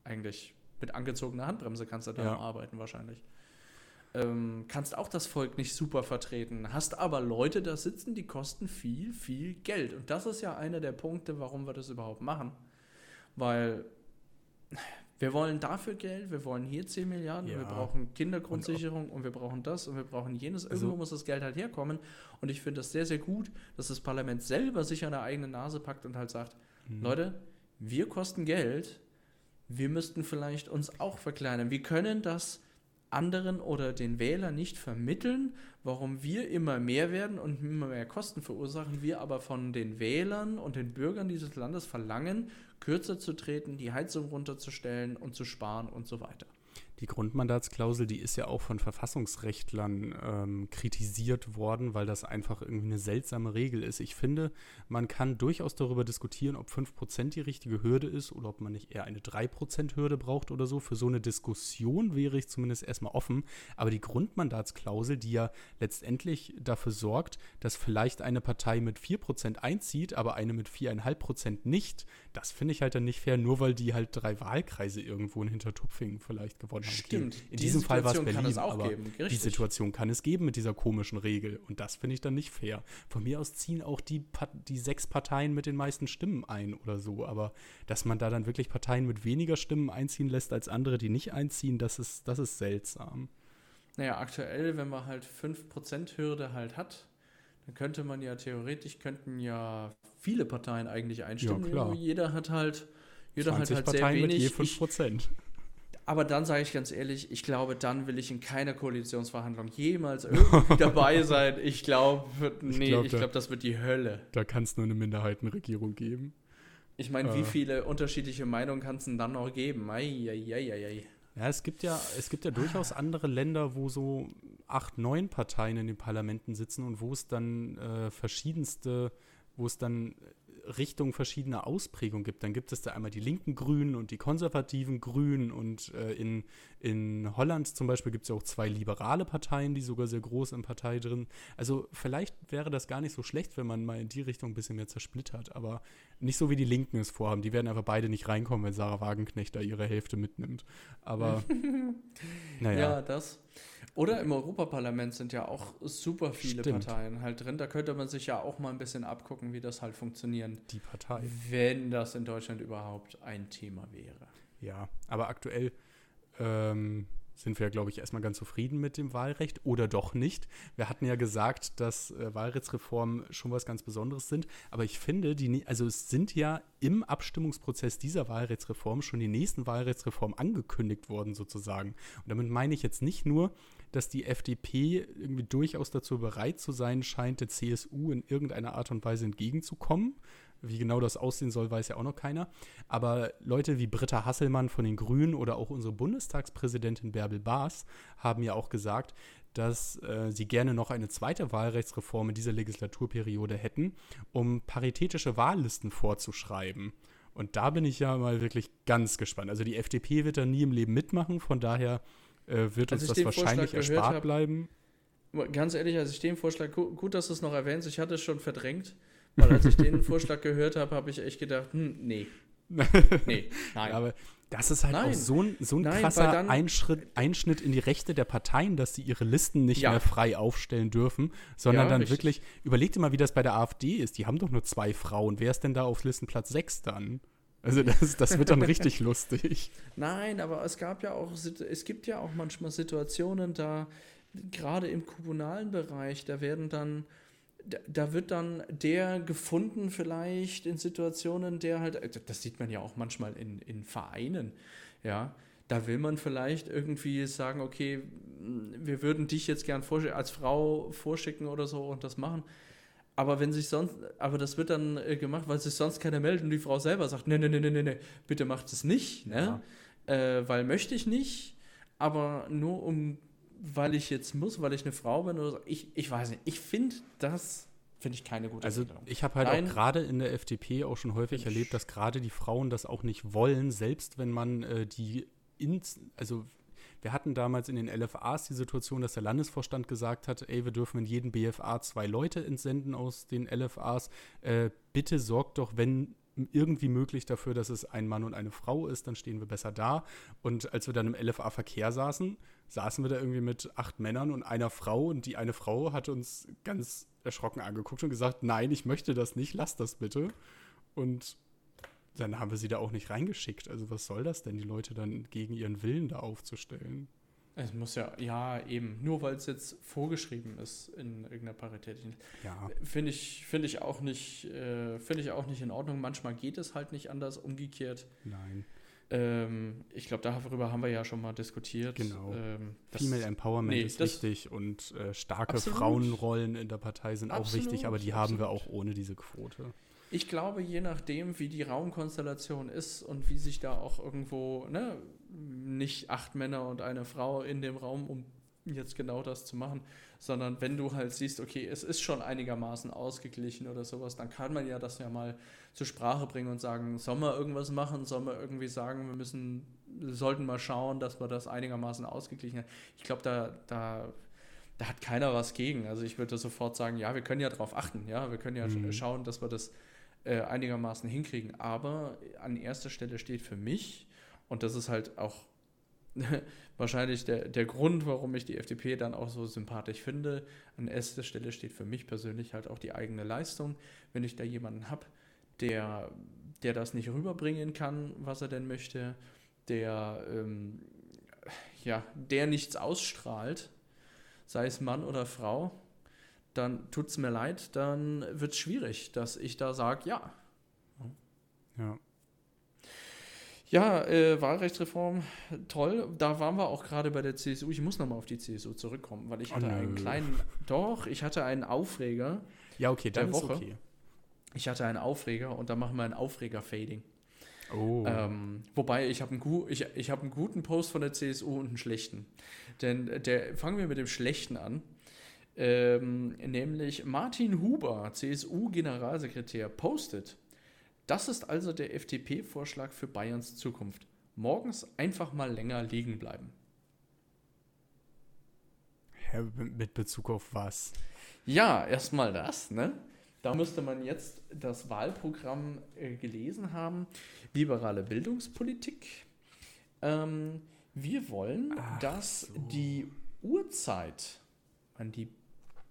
eigentlich mit angezogener Handbremse kannst du da ja. arbeiten wahrscheinlich. Ähm, kannst auch das Volk nicht super vertreten, hast aber Leute da sitzen, die kosten viel, viel Geld. Und das ist ja einer der Punkte, warum wir das überhaupt machen. Weil wir wollen dafür Geld, wir wollen hier 10 Milliarden, ja. wir brauchen Kindergrundsicherung und, und, wir brauchen das und wir brauchen jenes. Also Irgendwo also, muss das Geld halt herkommen. Und ich finde das sehr, sehr gut, dass das Parlament selber sich an der eigenen Nase packt und halt sagt, mhm. Leute, wir kosten Geld, wir müssten vielleicht uns auch verkleinern. Wir können das anderen oder den Wählern nicht vermitteln, warum wir immer mehr werden und immer mehr Kosten verursachen, wir aber von den Wählern und den Bürgern dieses Landes verlangen, kürzer zu treten, die Heizung runterzustellen und zu sparen und so weiter. Die Grundmandatsklausel, die ist ja auch von Verfassungsrechtlern ähm, kritisiert worden, weil das einfach irgendwie eine seltsame Regel ist. Ich finde, man kann durchaus darüber diskutieren, ob 5% die richtige Hürde ist oder ob man nicht eher eine 3%-Hürde braucht oder so. Für so eine Diskussion wäre ich zumindest erstmal offen. Aber die Grundmandatsklausel, die ja letztendlich dafür sorgt, dass vielleicht eine Partei mit 4% einzieht, aber eine mit 4,5% nicht, das finde ich halt dann nicht fair, nur weil die halt drei Wahlkreise irgendwo in Hintertupfingen vielleicht gewonnen. Stimmt. Okay, in diesem Fall war es Berlin, aber die Situation kann es geben mit dieser komischen Regel. Und das finde ich dann nicht fair. Von mir aus ziehen auch die, die sechs Parteien mit den meisten Stimmen ein oder so. Aber dass man da dann wirklich Parteien mit weniger Stimmen einziehen lässt als andere, die nicht einziehen, das ist, das ist seltsam. Naja, aktuell, wenn man halt 5% Hürde halt hat, dann könnte man ja theoretisch, könnten ja viele Parteien eigentlich einstimmen. Ja, klar. Jeder hat halt, jeder hat halt Parteien sehr wenig. Mit je 5%. Ich, aber dann sage ich ganz ehrlich, ich glaube, dann will ich in keiner Koalitionsverhandlung jemals irgendwie dabei sein. Ich glaube, nee, ich glaube, glaub, das wird die Hölle. Da kann es nur eine Minderheitenregierung geben. Ich meine, äh. wie viele unterschiedliche Meinungen kann es denn dann noch geben? Ei, ei, ei, ei. Ja, es gibt ja, es gibt ja durchaus andere Länder, wo so acht, neun Parteien in den Parlamenten sitzen und wo es dann äh, verschiedenste, wo es dann Richtung verschiedener Ausprägung gibt. Dann gibt es da einmal die linken Grünen und die konservativen Grünen und äh, in, in Holland zum Beispiel gibt es ja auch zwei liberale Parteien, die sogar sehr groß in Partei drin. Also vielleicht wäre das gar nicht so schlecht, wenn man mal in die Richtung ein bisschen mehr zersplittert, aber nicht so wie die Linken es vorhaben. Die werden einfach beide nicht reinkommen, wenn Sarah Wagenknecht da ihre Hälfte mitnimmt. Aber naja. Ja, das. Oder im Europaparlament sind ja auch super viele Stimmt. Parteien halt drin. Da könnte man sich ja auch mal ein bisschen abgucken, wie das halt funktionieren. Die Partei. Wenn das in Deutschland überhaupt ein Thema wäre. Ja, aber aktuell ähm, sind wir, glaube ich, erstmal ganz zufrieden mit dem Wahlrecht oder doch nicht. Wir hatten ja gesagt, dass äh, Wahlrechtsreformen schon was ganz Besonderes sind, aber ich finde, die, also es sind ja im Abstimmungsprozess dieser Wahlrechtsreform schon die nächsten Wahlrechtsreformen angekündigt worden, sozusagen. Und damit meine ich jetzt nicht nur, dass die FDP irgendwie durchaus dazu bereit zu sein scheint, der CSU in irgendeiner Art und Weise entgegenzukommen, wie genau das aussehen soll, weiß ja auch noch keiner. Aber Leute wie Britta Hasselmann von den Grünen oder auch unsere Bundestagspräsidentin Bärbel Baas haben ja auch gesagt, dass äh, sie gerne noch eine zweite Wahlrechtsreform in dieser Legislaturperiode hätten, um paritätische Wahllisten vorzuschreiben. Und da bin ich ja mal wirklich ganz gespannt. Also die FDP wird da nie im Leben mitmachen, von daher äh, wird uns das wahrscheinlich erspart hab, bleiben. Ganz ehrlich, als ich den Vorschlag, gut, dass du es noch erwähnst, ich hatte es schon verdrängt. Weil als ich den Vorschlag gehört habe, habe ich echt gedacht, hm, nee. nee, nein. aber das ist halt nein. auch so ein, so ein nein, krasser dann, Einschnitt in die Rechte der Parteien, dass sie ihre Listen nicht ja. mehr frei aufstellen dürfen, sondern ja, dann richtig. wirklich, überleg dir mal, wie das bei der AfD ist. Die haben doch nur zwei Frauen. Wer ist denn da auf Listenplatz 6 dann? Also das, das wird dann richtig lustig. Nein, aber es gab ja auch, es gibt ja auch manchmal Situationen, da gerade im kommunalen Bereich, da werden dann da wird dann der gefunden vielleicht in Situationen, der halt, äh, das sieht man ja auch manchmal in, in Vereinen, ja, da will man vielleicht irgendwie sagen, okay, wir würden dich jetzt gern als Frau vorschicken oder so und das machen. Aber wenn sich sonst, aber das wird dann äh, gemacht, weil sich sonst keiner meldet und die Frau selber sagt, nee, nee, nee, nee, nee, bitte macht es nicht, ne? Ja. Äh, weil möchte ich nicht, aber nur um weil ich jetzt muss, weil ich eine Frau bin oder so. Ich, ich weiß nicht. Ich finde das finde ich keine gute Also Entwicklung. ich habe halt Nein. auch gerade in der FDP auch schon häufig erlebt, dass gerade die Frauen das auch nicht wollen, selbst wenn man äh, die ins, also wir hatten damals in den LFAs die Situation, dass der Landesvorstand gesagt hat, ey, wir dürfen in jeden BFA zwei Leute entsenden aus den LFAs. Äh, bitte sorgt doch, wenn irgendwie möglich dafür, dass es ein Mann und eine Frau ist, dann stehen wir besser da. Und als wir dann im LFA-Verkehr saßen, saßen wir da irgendwie mit acht Männern und einer Frau und die eine Frau hat uns ganz erschrocken angeguckt und gesagt, nein, ich möchte das nicht, lass das bitte. Und dann haben wir sie da auch nicht reingeschickt. Also was soll das denn, die Leute dann gegen ihren Willen da aufzustellen? Es muss ja, ja, eben, nur weil es jetzt vorgeschrieben ist in irgendeiner Parität. Ja. Finde ich, find ich, auch nicht, äh, find ich auch nicht in Ordnung. Manchmal geht es halt nicht anders, umgekehrt. Nein. Ähm, ich glaube, darüber haben wir ja schon mal diskutiert. Genau. Ähm, Female Empowerment nee, ist wichtig und äh, starke absolut. Frauenrollen in der Partei sind absolut, auch wichtig, aber die absolut. haben wir auch ohne diese Quote. Ich glaube, je nachdem, wie die Raumkonstellation ist und wie sich da auch irgendwo, ne, nicht acht Männer und eine Frau in dem Raum, um jetzt genau das zu machen, sondern wenn du halt siehst, okay, es ist schon einigermaßen ausgeglichen oder sowas, dann kann man ja das ja mal zur Sprache bringen und sagen, soll man irgendwas machen, soll man irgendwie sagen, wir müssen, wir sollten mal schauen, dass wir das einigermaßen ausgeglichen haben. Ich glaube, da, da, da hat keiner was gegen. Also ich würde sofort sagen, ja, wir können ja darauf achten, ja, wir können ja mhm. schauen, dass wir das äh, einigermaßen hinkriegen. Aber an erster Stelle steht für mich, und das ist halt auch wahrscheinlich der, der Grund, warum ich die FDP dann auch so sympathisch finde. An erster Stelle steht für mich persönlich halt auch die eigene Leistung. Wenn ich da jemanden habe, der, der das nicht rüberbringen kann, was er denn möchte, der, ähm, ja, der nichts ausstrahlt, sei es Mann oder Frau, dann tut es mir leid, dann wird es schwierig, dass ich da sage, ja. Ja. Ja, äh, Wahlrechtsreform, toll. Da waren wir auch gerade bei der CSU. Ich muss nochmal auf die CSU zurückkommen, weil ich hatte oh, einen kleinen, doch, ich hatte einen Aufreger. Ja, okay, der Woche. Okay. Ich hatte einen Aufreger und da machen wir ein Aufreger-Fading. Oh. Ähm, wobei ich habe einen, ich, ich hab einen guten Post von der CSU und einen schlechten. Denn der fangen wir mit dem schlechten an. Ähm, nämlich Martin Huber, CSU-Generalsekretär, postet. Das ist also der FDP-Vorschlag für Bayerns Zukunft. Morgens einfach mal länger liegen bleiben. Ja, mit Bezug auf was? Ja, erstmal das, ne? Da müsste man jetzt das Wahlprogramm äh, gelesen haben. Liberale Bildungspolitik. Ähm, wir wollen, Ach dass so. die Uhrzeit an die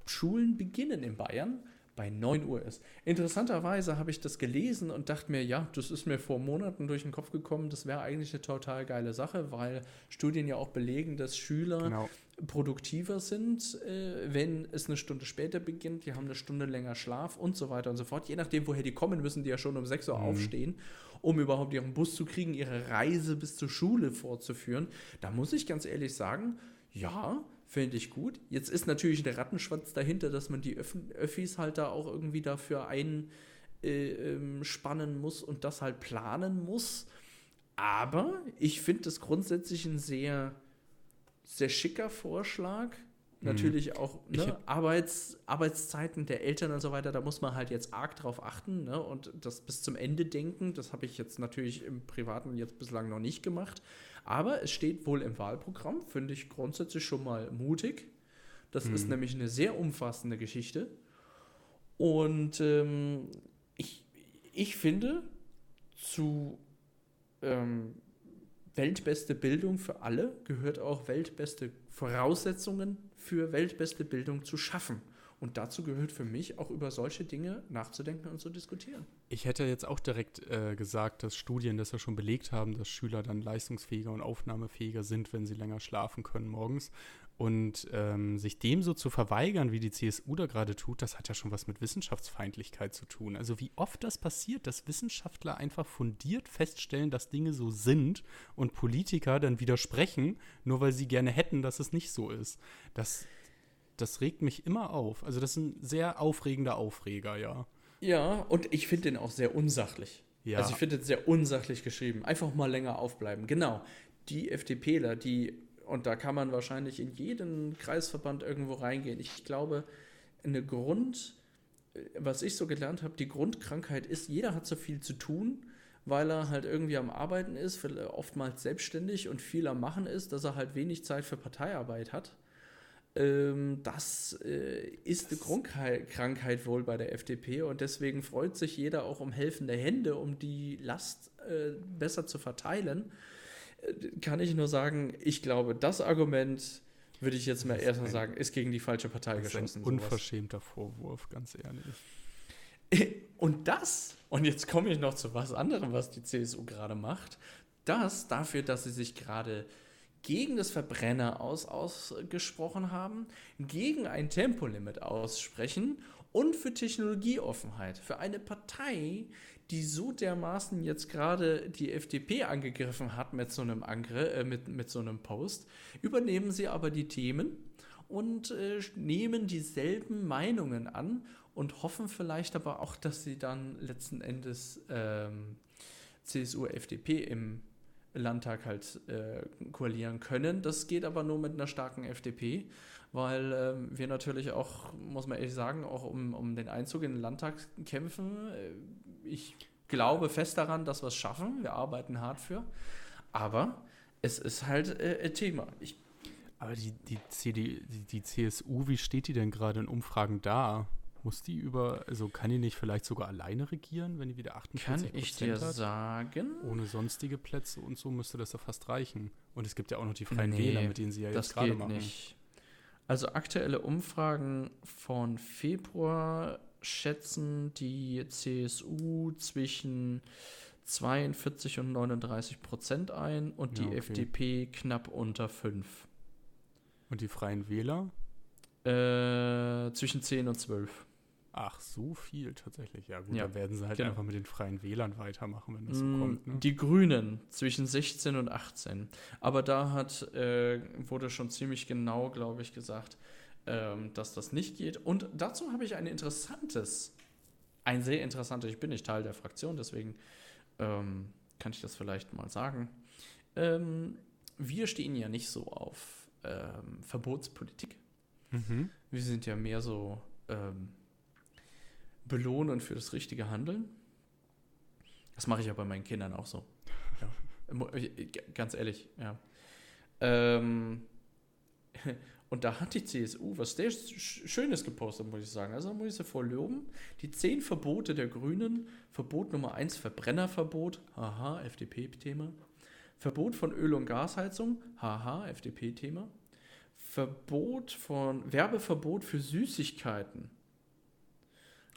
Schulen beginnen in Bayern bei 9 Uhr ist. Interessanterweise habe ich das gelesen und dachte mir, ja, das ist mir vor Monaten durch den Kopf gekommen, das wäre eigentlich eine total geile Sache, weil Studien ja auch belegen, dass Schüler genau. produktiver sind, äh, wenn es eine Stunde später beginnt, die haben eine Stunde länger Schlaf und so weiter und so fort. Je nachdem, woher die kommen, müssen die ja schon um 6 Uhr mhm. aufstehen, um überhaupt ihren Bus zu kriegen, ihre Reise bis zur Schule fortzuführen. Da muss ich ganz ehrlich sagen, ja, Finde ich gut. Jetzt ist natürlich der Rattenschwanz dahinter, dass man die Öff Öffis halt da auch irgendwie dafür einspannen äh, ähm, muss und das halt planen muss. Aber ich finde das grundsätzlich ein sehr, sehr schicker Vorschlag. Mhm. Natürlich auch ne, Arbeits, Arbeitszeiten der Eltern und so weiter, da muss man halt jetzt arg drauf achten ne, und das bis zum Ende denken. Das habe ich jetzt natürlich im Privaten jetzt bislang noch nicht gemacht. Aber es steht wohl im Wahlprogramm, finde ich grundsätzlich schon mal mutig. Das hm. ist nämlich eine sehr umfassende Geschichte. Und ähm, ich, ich finde, zu ähm, weltbeste Bildung für alle gehört auch weltbeste Voraussetzungen für weltbeste Bildung zu schaffen. Und dazu gehört für mich auch über solche Dinge nachzudenken und zu diskutieren. Ich hätte jetzt auch direkt äh, gesagt, dass Studien das ja schon belegt haben, dass Schüler dann leistungsfähiger und aufnahmefähiger sind, wenn sie länger schlafen können morgens. Und ähm, sich dem so zu verweigern, wie die CSU da gerade tut, das hat ja schon was mit Wissenschaftsfeindlichkeit zu tun. Also wie oft das passiert, dass Wissenschaftler einfach fundiert feststellen, dass Dinge so sind und Politiker dann widersprechen, nur weil sie gerne hätten, dass es nicht so ist. Das das regt mich immer auf. Also das ist ein sehr aufregender Aufreger, ja. Ja, und ich finde den auch sehr unsachlich. Ja. Also ich finde den sehr unsachlich geschrieben. Einfach mal länger aufbleiben. Genau. Die FDPler, die, und da kann man wahrscheinlich in jeden Kreisverband irgendwo reingehen. Ich glaube, eine Grund, was ich so gelernt habe, die Grundkrankheit ist, jeder hat so viel zu tun, weil er halt irgendwie am Arbeiten ist, oftmals selbstständig und viel am Machen ist, dass er halt wenig Zeit für Parteiarbeit hat. Ähm, das äh, ist eine Krankheit wohl bei der FDP und deswegen freut sich jeder auch um helfende Hände, um die Last äh, besser zu verteilen. äh, kann ich nur sagen, ich glaube, das Argument würde ich jetzt mal erstmal sagen, ist gegen die falsche Partei das geschossen. Ist ein unverschämter sowas. Vorwurf, ganz ehrlich. Und das, und jetzt komme ich noch zu was anderem, was die CSU gerade macht, das dafür, dass sie sich gerade gegen das Verbrenner aus ausgesprochen haben, gegen ein Tempolimit aussprechen und für Technologieoffenheit. Für eine Partei, die so dermaßen jetzt gerade die FDP angegriffen hat mit so einem Angriff, äh, mit, mit so einem Post, übernehmen sie aber die Themen und äh, nehmen dieselben Meinungen an und hoffen vielleicht aber auch, dass sie dann letzten Endes ähm, CSU, FDP im Landtag halt äh, koalieren können. Das geht aber nur mit einer starken FDP, weil äh, wir natürlich auch, muss man ehrlich sagen, auch um, um den Einzug in den Landtag kämpfen. Äh, ich glaube fest daran, dass wir es schaffen. Wir arbeiten hart für. Aber es ist halt äh, ein Thema. Ich aber die, die, CD, die, die CSU, wie steht die denn gerade in Umfragen da? Muss die über, also kann die nicht vielleicht sogar alleine regieren, wenn die wieder 48 Kann ich dir hat? sagen? Ohne sonstige Plätze und so müsste das ja fast reichen. Und es gibt ja auch noch die Freien nee, Wähler, mit denen sie ja jetzt gerade machen. Nicht. Also aktuelle Umfragen von Februar schätzen die CSU zwischen 42 und 39 Prozent ein und ja, die okay. FDP knapp unter 5. Und die Freien Wähler? Äh, zwischen 10 und 12. Ach, so viel tatsächlich. Ja, gut, ja. dann werden sie halt genau. einfach mit den Freien Wählern weitermachen, wenn das so mm, kommt. Ne? Die Grünen zwischen 16 und 18. Aber da hat, äh, wurde schon ziemlich genau, glaube ich, gesagt, ähm, dass das nicht geht. Und dazu habe ich ein interessantes, ein sehr interessantes, ich bin nicht Teil der Fraktion, deswegen ähm, kann ich das vielleicht mal sagen. Ähm, wir stehen ja nicht so auf ähm, Verbotspolitik. Mhm. Wir sind ja mehr so ähm, belohnen für das richtige Handeln. Das mache ich ja bei meinen Kindern auch so. Ja. Ganz ehrlich, ja. Ähm, und da hat die CSU was sehr Schönes gepostet, muss ich sagen. Also muss ich sie voll loben. Die zehn Verbote der Grünen. Verbot Nummer eins, Verbrennerverbot. Haha, FDP-Thema. Verbot von Öl- und Gasheizung. Haha, FDP-Thema. Verbot von Werbeverbot für Süßigkeiten.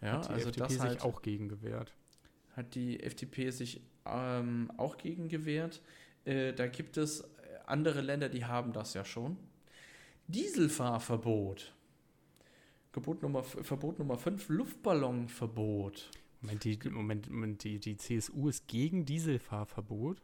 Ja, hat die also FDP das halt, sich auch gegen gewehrt. Hat die FDP sich ähm, auch gegen gewehrt. Äh, da gibt es andere Länder, die haben das ja schon. Dieselfahrverbot. Gebot Nummer, Verbot Nummer 5, Luftballonverbot. Moment, die, Moment, Moment die, die CSU ist gegen Dieselfahrverbot?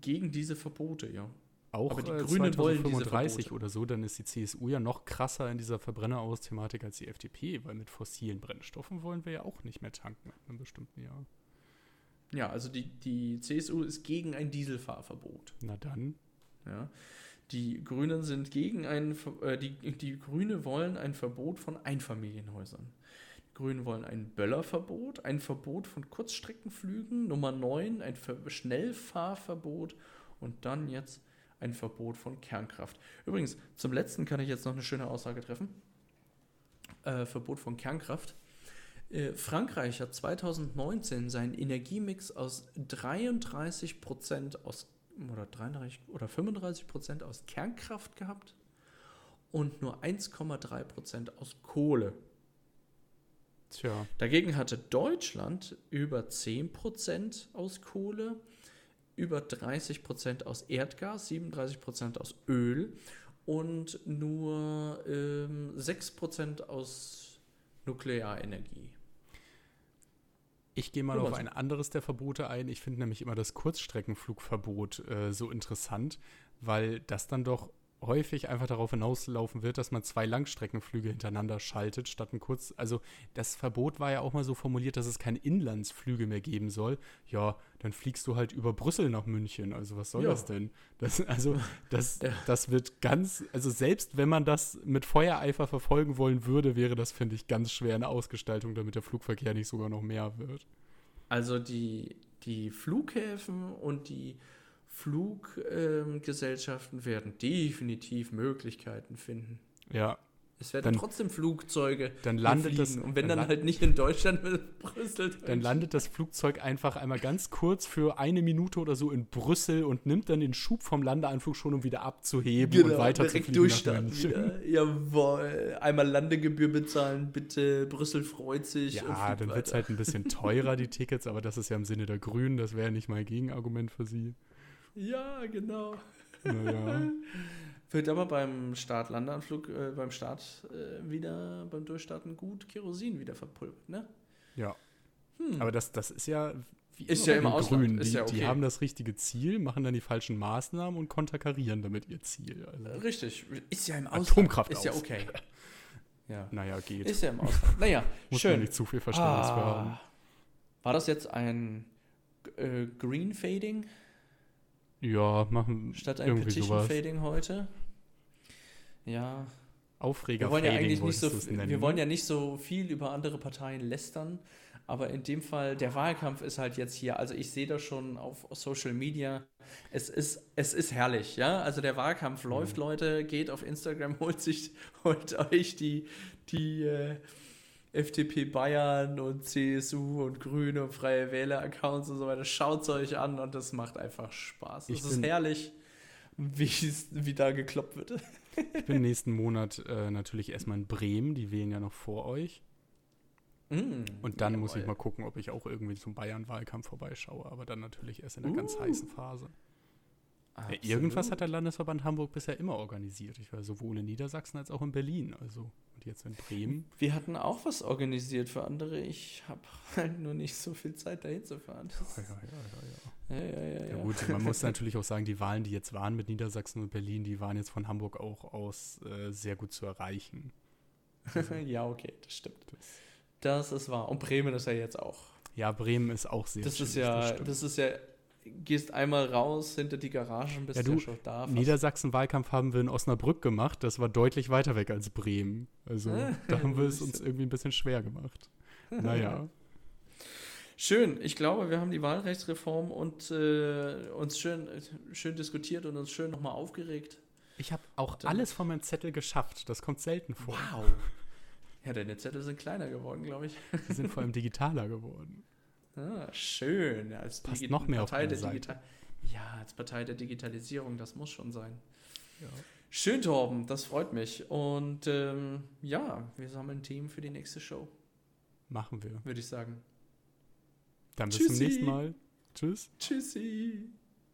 Gegen diese Verbote, ja. Auch Aber die äh, Grünen 2035 oder so, dann ist die CSU ja noch krasser in dieser Verbrenneraus-Thematik als die FDP, weil mit fossilen Brennstoffen wollen wir ja auch nicht mehr tanken in einem bestimmten Jahr. Ja, also die, die CSU ist gegen ein Dieselfahrverbot. Na dann. Ja. Die Grünen sind gegen ein, äh, die, die Grüne wollen ein Verbot von Einfamilienhäusern. Die Grünen wollen ein Böllerverbot, ein Verbot von Kurzstreckenflügen, Nummer 9, ein Ver Schnellfahrverbot und dann jetzt ein Verbot von Kernkraft. Übrigens, zum letzten kann ich jetzt noch eine schöne Aussage treffen. Äh, Verbot von Kernkraft. Äh, Frankreich hat 2019 seinen Energiemix aus 33 Prozent aus oder 33 oder 35 Prozent aus Kernkraft gehabt und nur 1,3 Prozent aus Kohle. Tja. Dagegen hatte Deutschland über 10 Prozent aus Kohle über 30 Prozent aus Erdgas, 37 Prozent aus Öl und nur ähm, 6 Prozent aus Nuklearenergie. Ich gehe mal auf ein anderes der Verbote ein. Ich finde nämlich immer das Kurzstreckenflugverbot äh, so interessant, weil das dann doch häufig einfach darauf hinauslaufen wird, dass man zwei Langstreckenflüge hintereinander schaltet, statt ein kurz. Also das Verbot war ja auch mal so formuliert, dass es keine Inlandsflüge mehr geben soll. Ja, dann fliegst du halt über Brüssel nach München. Also was soll ja. das denn? Das, also das, das wird ganz, also selbst wenn man das mit Feuereifer verfolgen wollen würde, wäre das, finde ich, ganz schwer eine Ausgestaltung, damit der Flugverkehr nicht sogar noch mehr wird. Also die, die Flughäfen und die Fluggesellschaften ähm, werden definitiv Möglichkeiten finden. Ja. Es werden dann, trotzdem Flugzeuge. Dann landet das. Und wenn dann, dann halt nicht in Deutschland, Brüssel. Dann landet das Flugzeug einfach einmal ganz kurz für eine Minute oder so in Brüssel und nimmt dann den Schub vom Landeanflug schon, um wieder abzuheben genau, und weiter zu fliegen. Wieder. Jawohl. Einmal Landegebühr bezahlen, bitte. Brüssel freut sich. Ja, dann wird es halt ein bisschen teurer, die Tickets, aber das ist ja im Sinne der Grünen. Das wäre ja nicht mal ein Gegenargument für sie. Ja, genau. Naja. Wird aber beim Start, Landeanflug, äh, beim Start äh, wieder, beim Durchstarten gut Kerosin wieder verpulvert, ne? Ja. Hm. Aber das, das ist ja wie ist ja immer Grün. Die, ja okay. die, haben das richtige Ziel, machen dann die falschen Maßnahmen und konterkarieren damit ihr Ziel. Also Richtig. Ist ja im Ausland. Atomkraft Ist ja okay. ja. Naja, geht. Ist ja im Ausland. Naja, Muss schön. nicht zu viel Verständnis ah. haben. War das jetzt ein äh, Green Fading? Ja, machen Statt ein Petition sowas. Fading heute. Ja. Aufreger wir wollen ja eigentlich nicht so, Wir wollen ja nicht so viel über andere Parteien lästern, aber in dem Fall, der Wahlkampf ist halt jetzt hier. Also ich sehe das schon auf Social Media. Es ist, es ist herrlich, ja. Also der Wahlkampf mhm. läuft, Leute. Geht auf Instagram, holt sich, holt euch die, die äh, FDP Bayern und CSU und Grüne und Freie Wähler-Accounts und so weiter. Schaut es euch an und das macht einfach Spaß. Es ist herrlich, wie da gekloppt wird. ich bin nächsten Monat äh, natürlich erstmal in Bremen. Die wählen ja noch vor euch. Mm, und dann jawohl. muss ich mal gucken, ob ich auch irgendwie zum Bayern-Wahlkampf vorbeischaue. Aber dann natürlich erst in der uh. ganz heißen Phase. Ja, irgendwas hat der Landesverband Hamburg bisher immer organisiert. Ich war sowohl in Niedersachsen als auch in Berlin. Also und jetzt in Bremen. Wir hatten auch was organisiert für andere. Ich habe halt nur nicht so viel Zeit, dahin zu fahren. Ja, ja, ja, ja. Ja, ja, ja, ja. gut, man muss natürlich auch sagen, die Wahlen, die jetzt waren mit Niedersachsen und Berlin, die waren jetzt von Hamburg auch aus äh, sehr gut zu erreichen. ja, okay, das stimmt. Das ist wahr. Und Bremen ist ja jetzt auch. Ja, Bremen ist auch sehr das schön, ist ja, das, das ist ja gehst einmal raus hinter die Garagen, bist ja, du, ja schon da. Niedersachsen-Wahlkampf haben wir in Osnabrück gemacht. Das war deutlich weiter weg als Bremen. Also da haben wir es uns irgendwie ein bisschen schwer gemacht. Naja. Schön. Ich glaube, wir haben die Wahlrechtsreform und äh, uns schön, schön diskutiert und uns schön nochmal aufgeregt. Ich habe auch Dann alles von meinem Zettel geschafft. Das kommt selten vor. Wow. Ja, deine Zettel sind kleiner geworden, glaube ich. Sie sind vor allem digitaler geworden. Ah, schön. Als Passt Digi noch mehr Partei auf der Seite. Ja, als Partei der Digitalisierung, das muss schon sein. Ja. Schön, Torben, das freut mich. Und ähm, ja, wir sammeln Themen für die nächste Show. Machen wir. Würde ich sagen. Dann bis Tschüssi. zum nächsten Mal. Tschüss. Tschüssi.